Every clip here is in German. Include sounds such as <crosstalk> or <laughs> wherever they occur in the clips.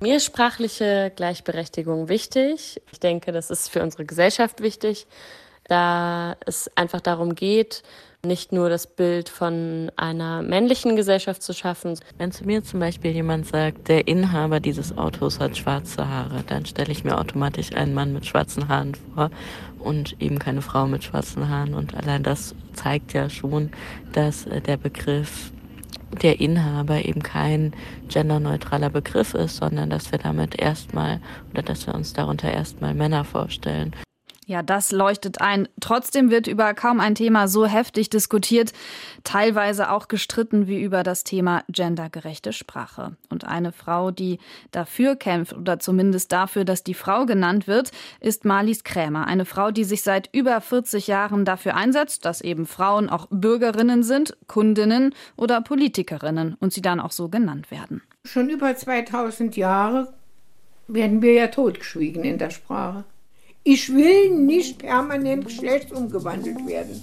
Mir ist sprachliche Gleichberechtigung wichtig. Ich denke, das ist für unsere Gesellschaft wichtig, da es einfach darum geht, nicht nur das Bild von einer männlichen Gesellschaft zu schaffen. Wenn zu mir zum Beispiel jemand sagt, der Inhaber dieses Autos hat schwarze Haare, dann stelle ich mir automatisch einen Mann mit schwarzen Haaren vor und eben keine Frau mit schwarzen Haaren. Und allein das zeigt ja schon, dass äh, der Begriff der Inhaber eben kein genderneutraler Begriff ist, sondern dass wir damit erstmal oder dass wir uns darunter erstmal Männer vorstellen. Ja, das leuchtet ein. Trotzdem wird über kaum ein Thema so heftig diskutiert, teilweise auch gestritten wie über das Thema gendergerechte Sprache. Und eine Frau, die dafür kämpft oder zumindest dafür, dass die Frau genannt wird, ist Marlies Krämer. Eine Frau, die sich seit über 40 Jahren dafür einsetzt, dass eben Frauen auch Bürgerinnen sind, Kundinnen oder Politikerinnen und sie dann auch so genannt werden. Schon über 2000 Jahre werden wir ja totgeschwiegen in der Sprache. Ich will nicht permanent geschlechtsumgewandelt werden.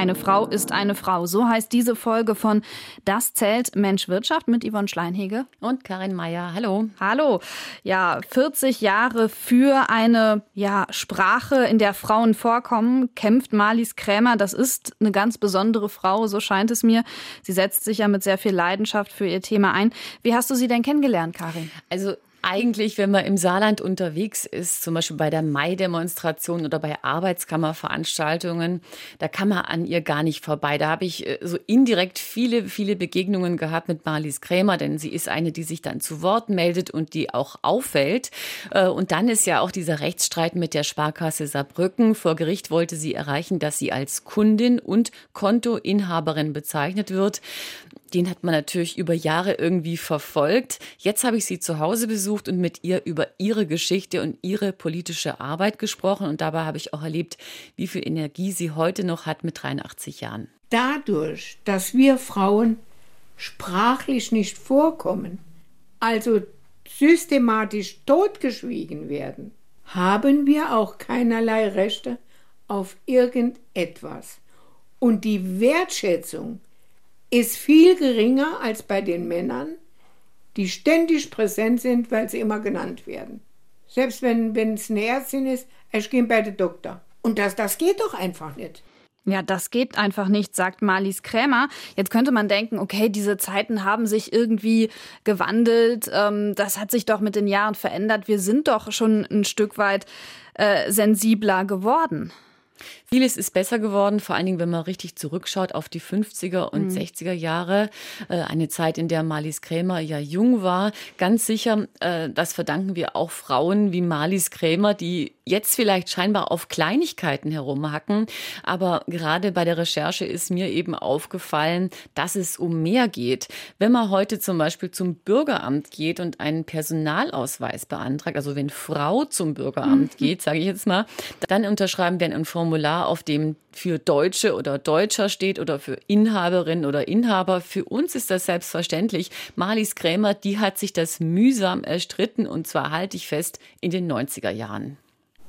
Eine Frau ist eine Frau. So heißt diese Folge von Das zählt Mensch Wirtschaft mit Yvonne Schleinhege. Und Karin Meyer. Hallo. Hallo. Ja, 40 Jahre für eine ja, Sprache, in der Frauen vorkommen, kämpft Marlies Krämer. Das ist eine ganz besondere Frau, so scheint es mir. Sie setzt sich ja mit sehr viel Leidenschaft für ihr Thema ein. Wie hast du sie denn kennengelernt, Karin? Also eigentlich, wenn man im Saarland unterwegs ist, zum Beispiel bei der Mai-Demonstration oder bei Arbeitskammerveranstaltungen, da kann man an ihr gar nicht vorbei. Da habe ich äh, so indirekt viele, viele Begegnungen gehabt mit Marlies Krämer, denn sie ist eine, die sich dann zu Wort meldet und die auch auffällt. Äh, und dann ist ja auch dieser Rechtsstreit mit der Sparkasse Saarbrücken. Vor Gericht wollte sie erreichen, dass sie als Kundin und Kontoinhaberin bezeichnet wird den hat man natürlich über Jahre irgendwie verfolgt. Jetzt habe ich sie zu Hause besucht und mit ihr über ihre Geschichte und ihre politische Arbeit gesprochen. Und dabei habe ich auch erlebt, wie viel Energie sie heute noch hat mit 83 Jahren. Dadurch, dass wir Frauen sprachlich nicht vorkommen, also systematisch totgeschwiegen werden, haben wir auch keinerlei Rechte auf irgendetwas. Und die Wertschätzung ist viel geringer als bei den Männern, die ständig präsent sind, weil sie immer genannt werden. Selbst wenn es eine Ärztin ist, ich gehe bei den Doktor. Und das, das geht doch einfach nicht. Ja, das geht einfach nicht, sagt Marlies Krämer. Jetzt könnte man denken, okay, diese Zeiten haben sich irgendwie gewandelt. Ähm, das hat sich doch mit den Jahren verändert. Wir sind doch schon ein Stück weit äh, sensibler geworden. Vieles ist besser geworden, vor allen Dingen, wenn man richtig zurückschaut auf die 50er und mhm. 60er Jahre. Äh, eine Zeit, in der Marlies Krämer ja jung war. Ganz sicher, äh, das verdanken wir auch Frauen wie Marlies Krämer, die jetzt vielleicht scheinbar auf Kleinigkeiten herumhacken. Aber gerade bei der Recherche ist mir eben aufgefallen, dass es um mehr geht. Wenn man heute zum Beispiel zum Bürgeramt geht und einen Personalausweis beantragt, also wenn Frau zum Bürgeramt geht, sage ich jetzt mal, dann unterschreiben wir ein Formular, auf dem für Deutsche oder Deutscher steht oder für Inhaberin oder Inhaber. Für uns ist das selbstverständlich. Marlies Krämer, die hat sich das mühsam erstritten und zwar halte ich fest in den 90er Jahren.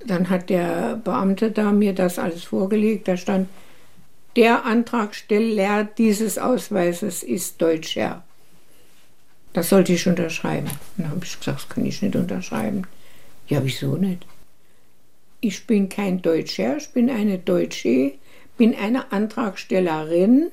Dann hat der Beamte da mir das alles vorgelegt. Da stand, der Antragsteller dieses Ausweises ist Deutscher. Das sollte ich unterschreiben. Dann habe ich gesagt, das kann ich nicht unterschreiben. Ja, wieso nicht? Ich bin kein Deutscher, ich bin eine Deutsche, bin eine Antragstellerin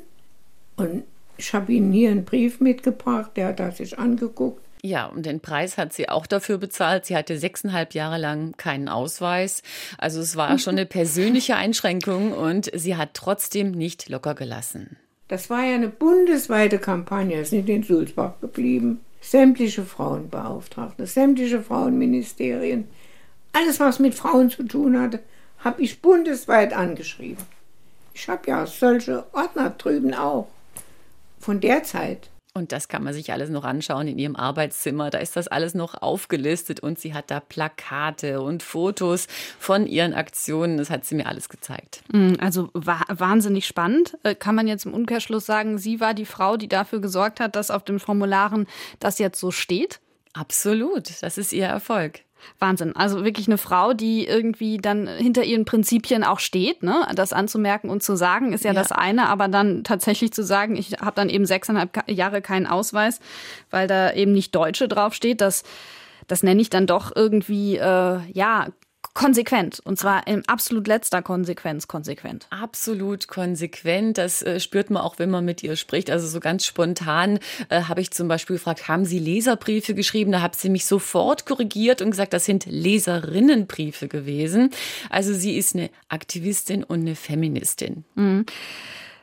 und ich habe Ihnen hier einen Brief mitgebracht, der hat das sich angeguckt. Ja, und den Preis hat sie auch dafür bezahlt. Sie hatte sechseinhalb Jahre lang keinen Ausweis. Also es war schon eine <laughs> persönliche Einschränkung und sie hat trotzdem nicht locker gelassen. Das war ja eine bundesweite Kampagne, es ist nicht in Sulzbach geblieben. Sämtliche Frauenbeauftragte, sämtliche Frauenministerien, alles was mit Frauen zu tun hatte, habe ich bundesweit angeschrieben. Ich habe ja solche Ordner drüben auch. Von der Zeit. Und das kann man sich alles noch anschauen in ihrem Arbeitszimmer. Da ist das alles noch aufgelistet und sie hat da Plakate und Fotos von ihren Aktionen. Das hat sie mir alles gezeigt. Mm, also wahnsinnig spannend. Äh, kann man jetzt im Umkehrschluss sagen, sie war die Frau, die dafür gesorgt hat, dass auf den Formularen das jetzt so steht? Absolut. Das ist ihr Erfolg. Wahnsinn. Also wirklich eine Frau, die irgendwie dann hinter ihren Prinzipien auch steht. Ne? Das anzumerken und zu sagen ist ja, ja. das eine, aber dann tatsächlich zu sagen, ich habe dann eben sechseinhalb Jahre keinen Ausweis, weil da eben nicht Deutsche draufsteht, das das nenne ich dann doch irgendwie, äh, ja, konsequent. Und zwar in absolut letzter Konsequenz konsequent. Absolut konsequent. Das äh, spürt man auch, wenn man mit ihr spricht. Also so ganz spontan äh, habe ich zum Beispiel gefragt, haben Sie Leserbriefe geschrieben? Da hat sie mich sofort korrigiert und gesagt, das sind Leserinnenbriefe gewesen. Also sie ist eine Aktivistin und eine Feministin. Mhm.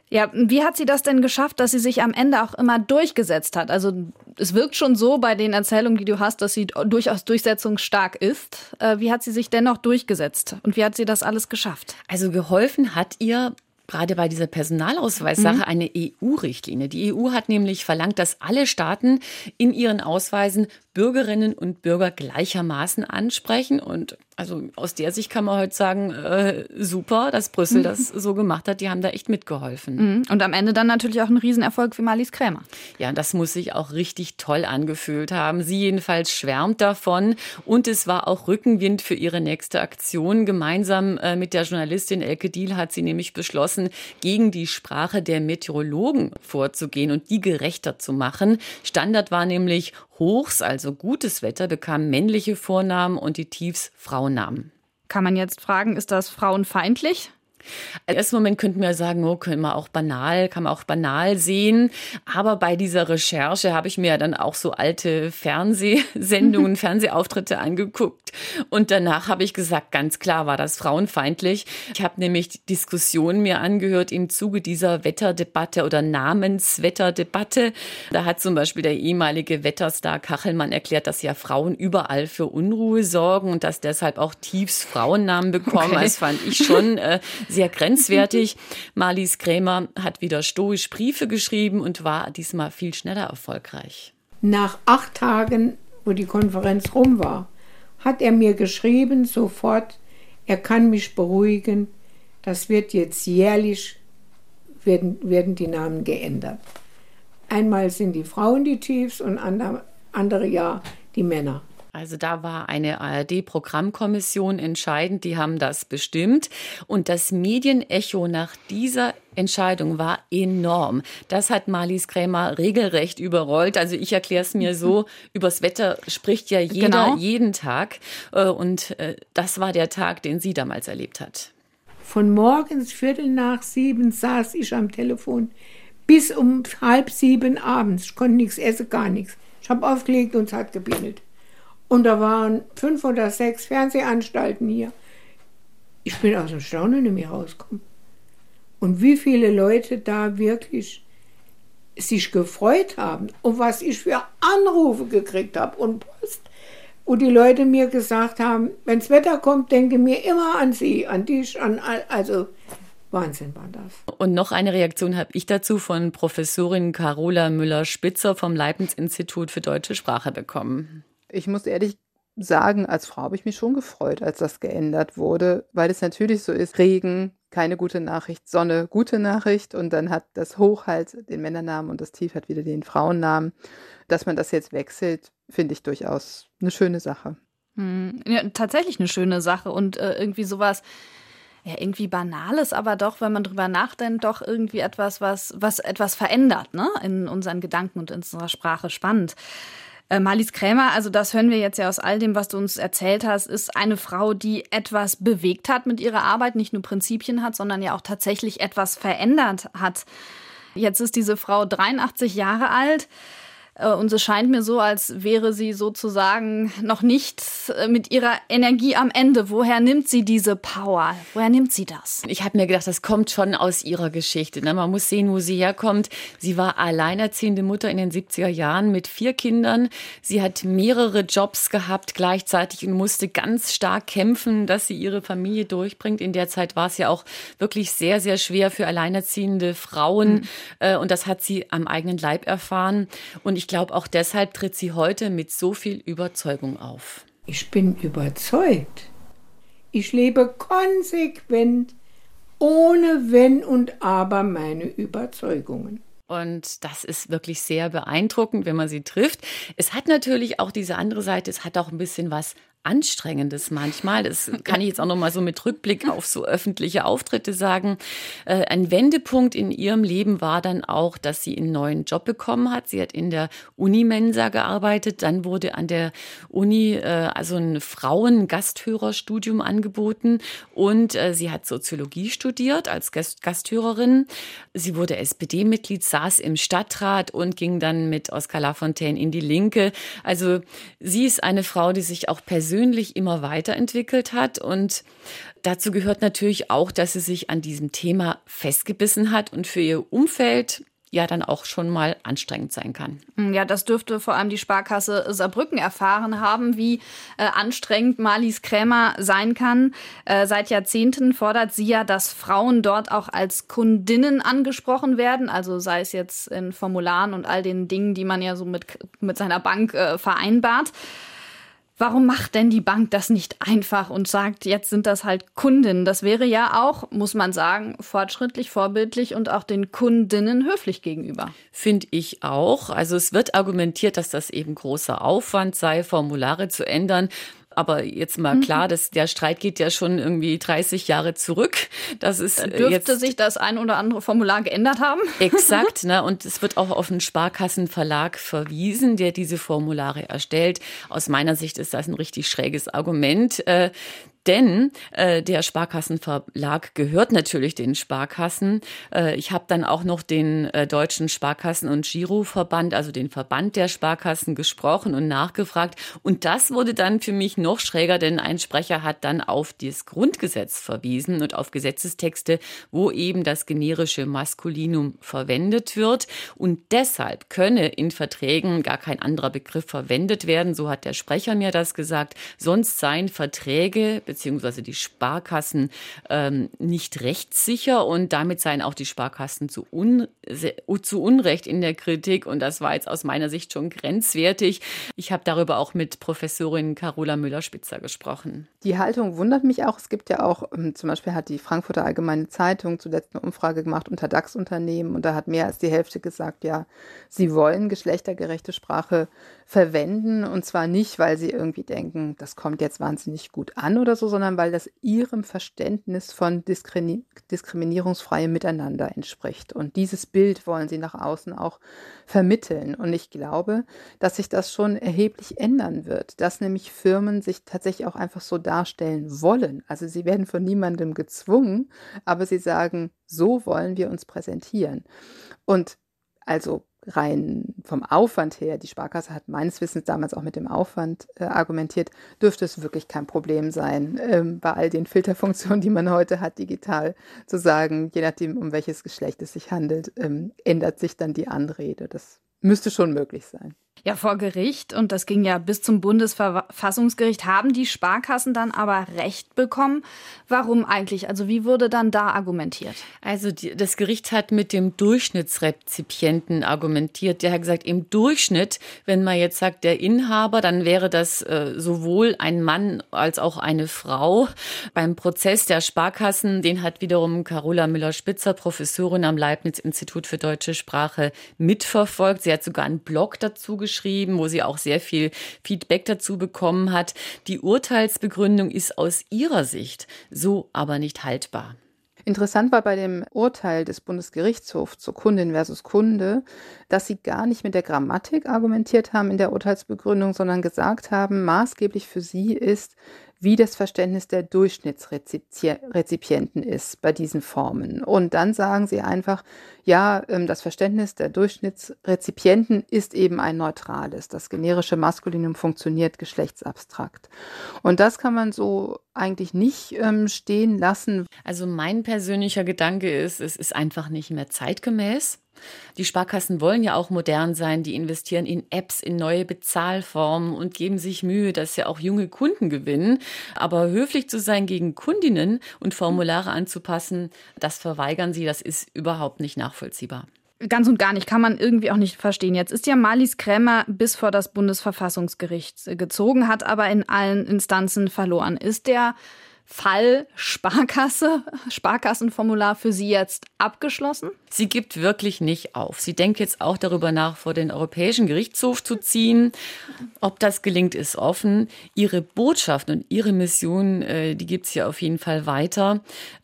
Ja, wie hat sie das denn geschafft, dass sie sich am Ende auch immer durchgesetzt hat? Also es wirkt schon so bei den Erzählungen, die du hast, dass sie durchaus durchsetzungsstark ist. Äh, wie hat sie sich dennoch durchgesetzt und wie hat sie das alles geschafft? Also geholfen hat ihr gerade bei dieser Personalausweissache mhm. eine EU-Richtlinie. Die EU hat nämlich verlangt, dass alle Staaten in ihren Ausweisen Bürgerinnen und Bürger gleichermaßen ansprechen. Und also aus der Sicht kann man heute sagen, äh, super, dass Brüssel mhm. das so gemacht hat. Die haben da echt mitgeholfen. Mhm. Und am Ende dann natürlich auch ein Riesenerfolg für Marlies Krämer. Ja, das muss sich auch richtig toll angefühlt haben. Sie jedenfalls schwärmt davon. Und es war auch Rückenwind für ihre nächste Aktion. Gemeinsam äh, mit der Journalistin Elke Diel hat sie nämlich beschlossen, gegen die Sprache der Meteorologen vorzugehen und die gerechter zu machen. Standard war nämlich Hochs, also gutes Wetter, bekam männliche Vornamen und die Tiefs Frauennamen. Kann man jetzt fragen, ist das frauenfeindlich? Im ersten Moment könnten wir sagen, oh, können wir auch banal, kann man auch banal sehen. Aber bei dieser Recherche habe ich mir dann auch so alte Fernsehsendungen, <laughs> Fernsehauftritte angeguckt. Und danach habe ich gesagt, ganz klar war das frauenfeindlich. Ich habe nämlich Diskussionen mir angehört im Zuge dieser Wetterdebatte oder Namenswetterdebatte. Da hat zum Beispiel der ehemalige Wetterstar Kachelmann erklärt, dass ja Frauen überall für Unruhe sorgen und dass deshalb auch Tiefs Frauennamen bekommen. Okay. Das fand ich schon äh, <laughs> sehr grenzwertig. <laughs> Marlies Krämer hat wieder stoisch Briefe geschrieben und war diesmal viel schneller erfolgreich. Nach acht Tagen, wo die Konferenz rum war, hat er mir geschrieben, sofort, er kann mich beruhigen, das wird jetzt jährlich, werden, werden die Namen geändert. Einmal sind die Frauen die Tiefs und andere, andere Jahr die Männer. Also da war eine ARD-Programmkommission entscheidend, die haben das bestimmt. Und das Medienecho nach dieser Entscheidung war enorm. Das hat Marlies Krämer regelrecht überrollt. Also ich erkläre es mir so, <laughs> übers Wetter spricht ja jeder genau. jeden Tag. Äh, und äh, das war der Tag, den sie damals erlebt hat. Von morgens Viertel nach sieben saß ich am Telefon bis um halb sieben abends. Ich konnte nichts essen, gar nichts. Ich habe aufgelegt und es hat gebimmelt. Und da waren fünf oder sechs Fernsehanstalten hier. Ich bin aus dem Staunen nicht mehr rausgekommen. Und wie viele Leute da wirklich sich gefreut haben und was ich für Anrufe gekriegt habe und Post, wo die Leute mir gesagt haben, wenn das Wetter kommt, denke mir immer an sie, an dich, an also Wahnsinn war das. Und noch eine Reaktion habe ich dazu von Professorin Carola Müller-Spitzer vom Leibniz-Institut für deutsche Sprache bekommen ich muss ehrlich sagen, als Frau habe ich mich schon gefreut, als das geändert wurde, weil es natürlich so ist, Regen, keine gute Nachricht, Sonne, gute Nachricht und dann hat das Hoch halt den Männernamen und das Tief hat wieder den Frauennamen. Dass man das jetzt wechselt, finde ich durchaus eine schöne Sache. Hm, ja, tatsächlich eine schöne Sache und äh, irgendwie sowas, ja, irgendwie Banales, aber doch, wenn man drüber nachdenkt, doch irgendwie etwas, was, was etwas verändert, ne, in unseren Gedanken und in unserer Sprache. Spannend. Äh, Marlies Krämer, also das hören wir jetzt ja aus all dem, was du uns erzählt hast, ist eine Frau, die etwas bewegt hat mit ihrer Arbeit, nicht nur Prinzipien hat, sondern ja auch tatsächlich etwas verändert hat. Jetzt ist diese Frau 83 Jahre alt. Äh, und es scheint mir so, als wäre sie sozusagen noch nicht äh, mit ihrer Energie am Ende. Woher nimmt sie diese Power? Woher nimmt sie das? Ich habe mir gedacht, das kommt schon aus ihrer Geschichte. Ne? Man muss sehen, wo sie herkommt. Sie war alleinerziehende Mutter in den 70er Jahren mit vier Kindern. Sie hat mehrere Jobs gehabt gleichzeitig und musste ganz stark kämpfen, dass sie ihre Familie durchbringt. In der Zeit war es ja auch wirklich sehr, sehr schwer für alleinerziehende Frauen. Mhm. Und das hat sie am eigenen Leib erfahren. Und ich ich glaube, auch deshalb tritt sie heute mit so viel Überzeugung auf. Ich bin überzeugt. Ich lebe konsequent, ohne Wenn und Aber meine Überzeugungen. Und das ist wirklich sehr beeindruckend, wenn man sie trifft. Es hat natürlich auch diese andere Seite, es hat auch ein bisschen was Anstrengendes manchmal. Das <laughs> kann ich jetzt auch noch mal so mit Rückblick auf so öffentliche Auftritte sagen. Äh, ein Wendepunkt in ihrem Leben war dann auch, dass sie einen neuen Job bekommen hat. Sie hat in der Unimensa gearbeitet. Dann wurde an der Uni äh, also ein Frauen-Gasthörerstudium angeboten und äh, sie hat Soziologie studiert als Gasthörerin. Sie wurde SPD-Mitglied, saß im Stadtrat und ging dann mit Oskar Lafontaine in die Linke. Also sie ist eine Frau, die sich auch persönlich immer weiterentwickelt hat und dazu gehört natürlich auch, dass sie sich an diesem Thema festgebissen hat und für ihr Umfeld ja dann auch schon mal anstrengend sein kann. Hm, ja, das dürfte vor allem die Sparkasse Saarbrücken erfahren haben, wie äh, anstrengend Marlies Krämer sein kann. Äh, seit Jahrzehnten fordert sie ja, dass Frauen dort auch als Kundinnen angesprochen werden, also sei es jetzt in Formularen und all den Dingen, die man ja so mit, mit seiner Bank äh, vereinbart. Warum macht denn die Bank das nicht einfach und sagt, jetzt sind das halt Kundinnen? Das wäre ja auch, muss man sagen, fortschrittlich, vorbildlich und auch den Kundinnen höflich gegenüber. Finde ich auch. Also es wird argumentiert, dass das eben großer Aufwand sei, Formulare zu ändern. Aber jetzt mal mhm. klar, dass der Streit geht ja schon irgendwie 30 Jahre zurück. Das ist äh, dürfte jetzt sich das ein oder andere Formular geändert haben. <laughs> Exakt, ne? Und es wird auch auf einen Sparkassenverlag verwiesen, der diese Formulare erstellt. Aus meiner Sicht ist das ein richtig schräges Argument. Äh, denn äh, der Sparkassenverlag gehört natürlich den Sparkassen. Äh, ich habe dann auch noch den äh, Deutschen Sparkassen- und Giroverband, also den Verband der Sparkassen, gesprochen und nachgefragt. Und das wurde dann für mich noch schräger, denn ein Sprecher hat dann auf das Grundgesetz verwiesen und auf Gesetzestexte, wo eben das generische Maskulinum verwendet wird. Und deshalb könne in Verträgen gar kein anderer Begriff verwendet werden. So hat der Sprecher mir das gesagt. Sonst seien Verträge beziehungsweise die Sparkassen ähm, nicht rechtssicher und damit seien auch die Sparkassen zu, un zu Unrecht in der Kritik und das war jetzt aus meiner Sicht schon grenzwertig. Ich habe darüber auch mit Professorin Carola Müller-Spitzer gesprochen. Die Haltung wundert mich auch. Es gibt ja auch, ähm, zum Beispiel hat die Frankfurter Allgemeine Zeitung zuletzt eine Umfrage gemacht unter DAX-Unternehmen und da hat mehr als die Hälfte gesagt, ja, sie wollen geschlechtergerechte Sprache verwenden und zwar nicht, weil sie irgendwie denken, das kommt jetzt wahnsinnig gut an oder so, so, sondern weil das ihrem Verständnis von Diskrini diskriminierungsfreiem Miteinander entspricht. Und dieses Bild wollen sie nach außen auch vermitteln. Und ich glaube, dass sich das schon erheblich ändern wird, dass nämlich Firmen sich tatsächlich auch einfach so darstellen wollen. Also sie werden von niemandem gezwungen, aber sie sagen, so wollen wir uns präsentieren. Und also rein vom Aufwand her, die Sparkasse hat meines Wissens damals auch mit dem Aufwand äh, argumentiert, dürfte es wirklich kein Problem sein, ähm, bei all den Filterfunktionen, die man heute hat, digital zu sagen, je nachdem, um welches Geschlecht es sich handelt, ähm, ändert sich dann die Anrede. Das müsste schon möglich sein. Ja, vor Gericht, und das ging ja bis zum Bundesverfassungsgericht, haben die Sparkassen dann aber Recht bekommen. Warum eigentlich? Also wie wurde dann da argumentiert? Also die, das Gericht hat mit dem Durchschnittsrezipienten argumentiert. Der hat gesagt, im Durchschnitt, wenn man jetzt sagt, der Inhaber, dann wäre das äh, sowohl ein Mann als auch eine Frau. Beim Prozess der Sparkassen, den hat wiederum Carola Müller-Spitzer, Professorin am Leibniz-Institut für deutsche Sprache, mitverfolgt. Sie hat sogar einen Blog dazu geschrieben geschrieben, wo sie auch sehr viel Feedback dazu bekommen hat. Die Urteilsbegründung ist aus ihrer Sicht so aber nicht haltbar. Interessant war bei dem Urteil des Bundesgerichtshofs zur Kundin versus Kunde, dass sie gar nicht mit der Grammatik argumentiert haben in der Urteilsbegründung, sondern gesagt haben, maßgeblich für sie ist, wie das Verständnis der Durchschnittsrezipienten ist bei diesen Formen. Und dann sagen sie einfach, ja, ähm, das Verständnis der Durchschnittsrezipienten ist eben ein neutrales. Das generische Maskulinum funktioniert geschlechtsabstrakt. Und das kann man so eigentlich nicht ähm, stehen lassen. Also mein persönlicher Gedanke ist, es ist einfach nicht mehr zeitgemäß. Die Sparkassen wollen ja auch modern sein, die investieren in Apps, in neue Bezahlformen und geben sich Mühe, dass sie auch junge Kunden gewinnen. Aber höflich zu sein gegen Kundinnen und Formulare anzupassen, das verweigern sie, das ist überhaupt nicht nachvollziehbar. Ganz und gar nicht, kann man irgendwie auch nicht verstehen. Jetzt ist ja Marlies Krämer bis vor das Bundesverfassungsgericht gezogen, hat aber in allen Instanzen verloren. Ist der Fall Sparkasse, <laughs> Sparkassenformular für Sie jetzt abgeschlossen? Sie gibt wirklich nicht auf. Sie denkt jetzt auch darüber nach, vor den Europäischen Gerichtshof zu ziehen. Ob das gelingt, ist offen. Ihre Botschaft und ihre Mission, äh, die gibt es ja auf jeden Fall weiter.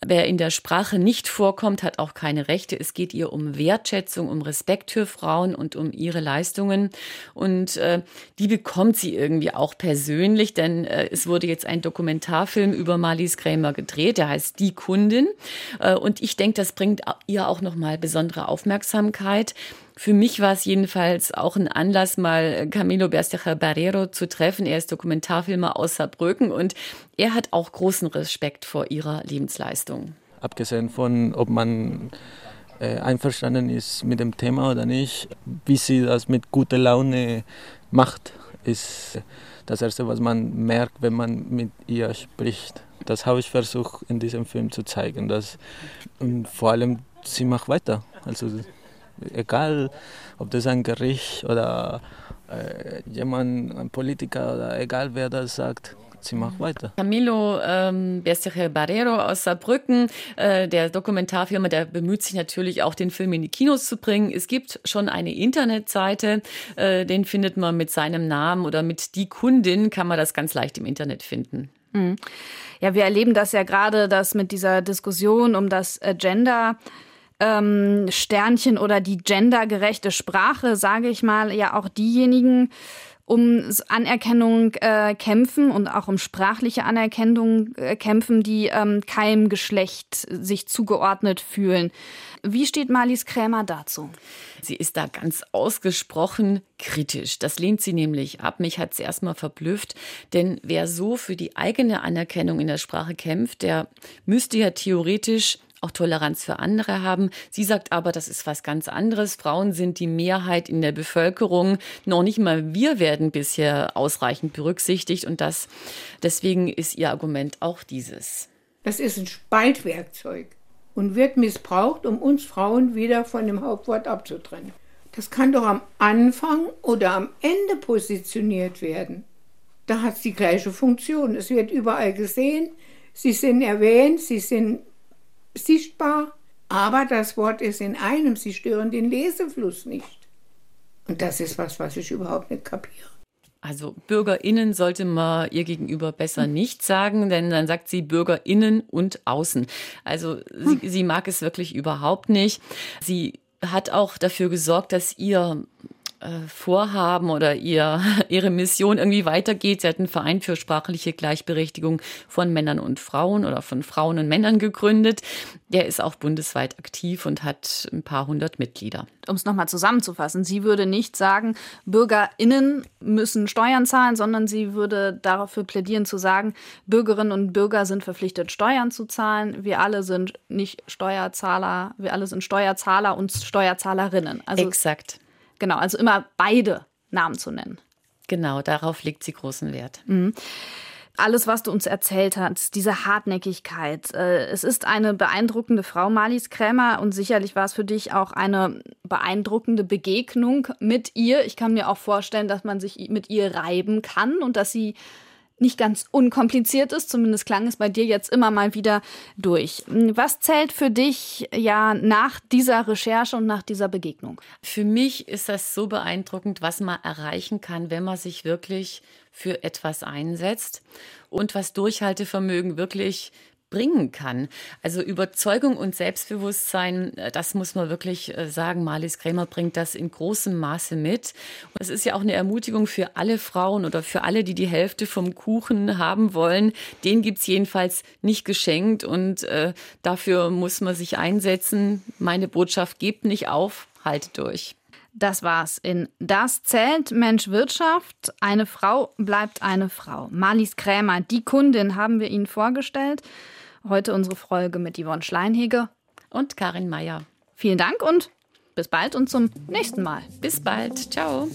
Wer in der Sprache nicht vorkommt, hat auch keine Rechte. Es geht ihr um Wertschätzung, um Respekt für Frauen und um ihre Leistungen. Und äh, die bekommt sie irgendwie auch persönlich, denn äh, es wurde jetzt ein Dokumentarfilm über Marlies Krämer gedreht, der heißt Die Kundin. Äh, und ich denke, das bringt ihr auch nochmal besondere Aufmerksamkeit. Für mich war es jedenfalls auch ein Anlass, mal Camilo Berstecher Barrero zu treffen. Er ist Dokumentarfilmer aus Saarbrücken und er hat auch großen Respekt vor ihrer Lebensleistung. Abgesehen von, ob man äh, einverstanden ist mit dem Thema oder nicht, wie sie das mit guter Laune macht, ist das Erste, was man merkt, wenn man mit ihr spricht. Das habe ich versucht in diesem Film zu zeigen. Dass, und vor allem, sie macht weiter. Also egal, ob das ein Gericht oder äh, jemand, ein Politiker oder egal wer das sagt, sie macht weiter. Camilo ähm, Bestiche Barrero aus Saarbrücken, äh, der Dokumentarfilmer, der bemüht sich natürlich auch, den Film in die Kinos zu bringen. Es gibt schon eine Internetseite, äh, den findet man mit seinem Namen oder mit die Kundin, kann man das ganz leicht im Internet finden. Mhm. Ja, wir erleben das ja gerade, dass mit dieser Diskussion um das äh, Gender ähm, Sternchen oder die gendergerechte Sprache, sage ich mal, ja auch diejenigen um Anerkennung äh, kämpfen und auch um sprachliche Anerkennung äh, kämpfen, die ähm, keinem Geschlecht sich zugeordnet fühlen. Wie steht Marlies Krämer dazu? Sie ist da ganz ausgesprochen kritisch. Das lehnt sie nämlich ab. Mich hat es erstmal verblüfft, denn wer so für die eigene Anerkennung in der Sprache kämpft, der müsste ja theoretisch auch Toleranz für andere haben. Sie sagt aber, das ist was ganz anderes. Frauen sind die Mehrheit in der Bevölkerung. Noch nicht mal wir werden bisher ausreichend berücksichtigt und das, deswegen ist ihr Argument auch dieses. Das ist ein Spaltwerkzeug und wird missbraucht, um uns Frauen wieder von dem Hauptwort abzutrennen. Das kann doch am Anfang oder am Ende positioniert werden. Da hat es die gleiche Funktion. Es wird überall gesehen, sie sind erwähnt, sie sind sichtbar, aber das Wort ist in einem, sie stören den Lesefluss nicht. Und das ist was, was ich überhaupt nicht kapiere. Also BürgerInnen sollte man ihr gegenüber besser nicht sagen, denn dann sagt sie BürgerInnen und Außen. Also sie, sie mag es wirklich überhaupt nicht. Sie hat auch dafür gesorgt, dass ihr Vorhaben oder ihr, <laughs> ihre Mission irgendwie weitergeht. Sie hat einen Verein für sprachliche Gleichberechtigung von Männern und Frauen oder von Frauen und Männern gegründet. Der ist auch bundesweit aktiv und hat ein paar hundert Mitglieder. Um es nochmal zusammenzufassen, sie würde nicht sagen, BürgerInnen müssen Steuern zahlen, sondern sie würde dafür plädieren zu sagen, Bürgerinnen und Bürger sind verpflichtet, Steuern zu zahlen. Wir alle sind nicht Steuerzahler, wir alle sind Steuerzahler und Steuerzahlerinnen. Also Exakt. Genau, also immer beide Namen zu nennen. Genau, darauf legt sie großen Wert. Mhm. Alles, was du uns erzählt hast, diese Hartnäckigkeit. Äh, es ist eine beeindruckende Frau, Marlies Krämer, und sicherlich war es für dich auch eine beeindruckende Begegnung mit ihr. Ich kann mir auch vorstellen, dass man sich mit ihr reiben kann und dass sie nicht ganz unkompliziert ist. Zumindest klang es bei dir jetzt immer mal wieder durch. Was zählt für dich ja nach dieser Recherche und nach dieser Begegnung? Für mich ist das so beeindruckend, was man erreichen kann, wenn man sich wirklich für etwas einsetzt und was Durchhaltevermögen wirklich bringen kann. Also Überzeugung und Selbstbewusstsein, äh, das muss man wirklich äh, sagen. Marlies Krämer bringt das in großem Maße mit. Und es ist ja auch eine Ermutigung für alle Frauen oder für alle, die die Hälfte vom Kuchen haben wollen. Den gibt's jedenfalls nicht geschenkt und äh, dafür muss man sich einsetzen. Meine Botschaft, gebt nicht auf, haltet durch. Das war's in Das zählt Mensch Wirtschaft. Eine Frau bleibt eine Frau. Marlies Krämer, die Kundin, haben wir Ihnen vorgestellt. Heute unsere Folge mit Yvonne Schleinhege und Karin Meyer. Vielen Dank und bis bald und zum nächsten Mal. Bis bald. Ciao.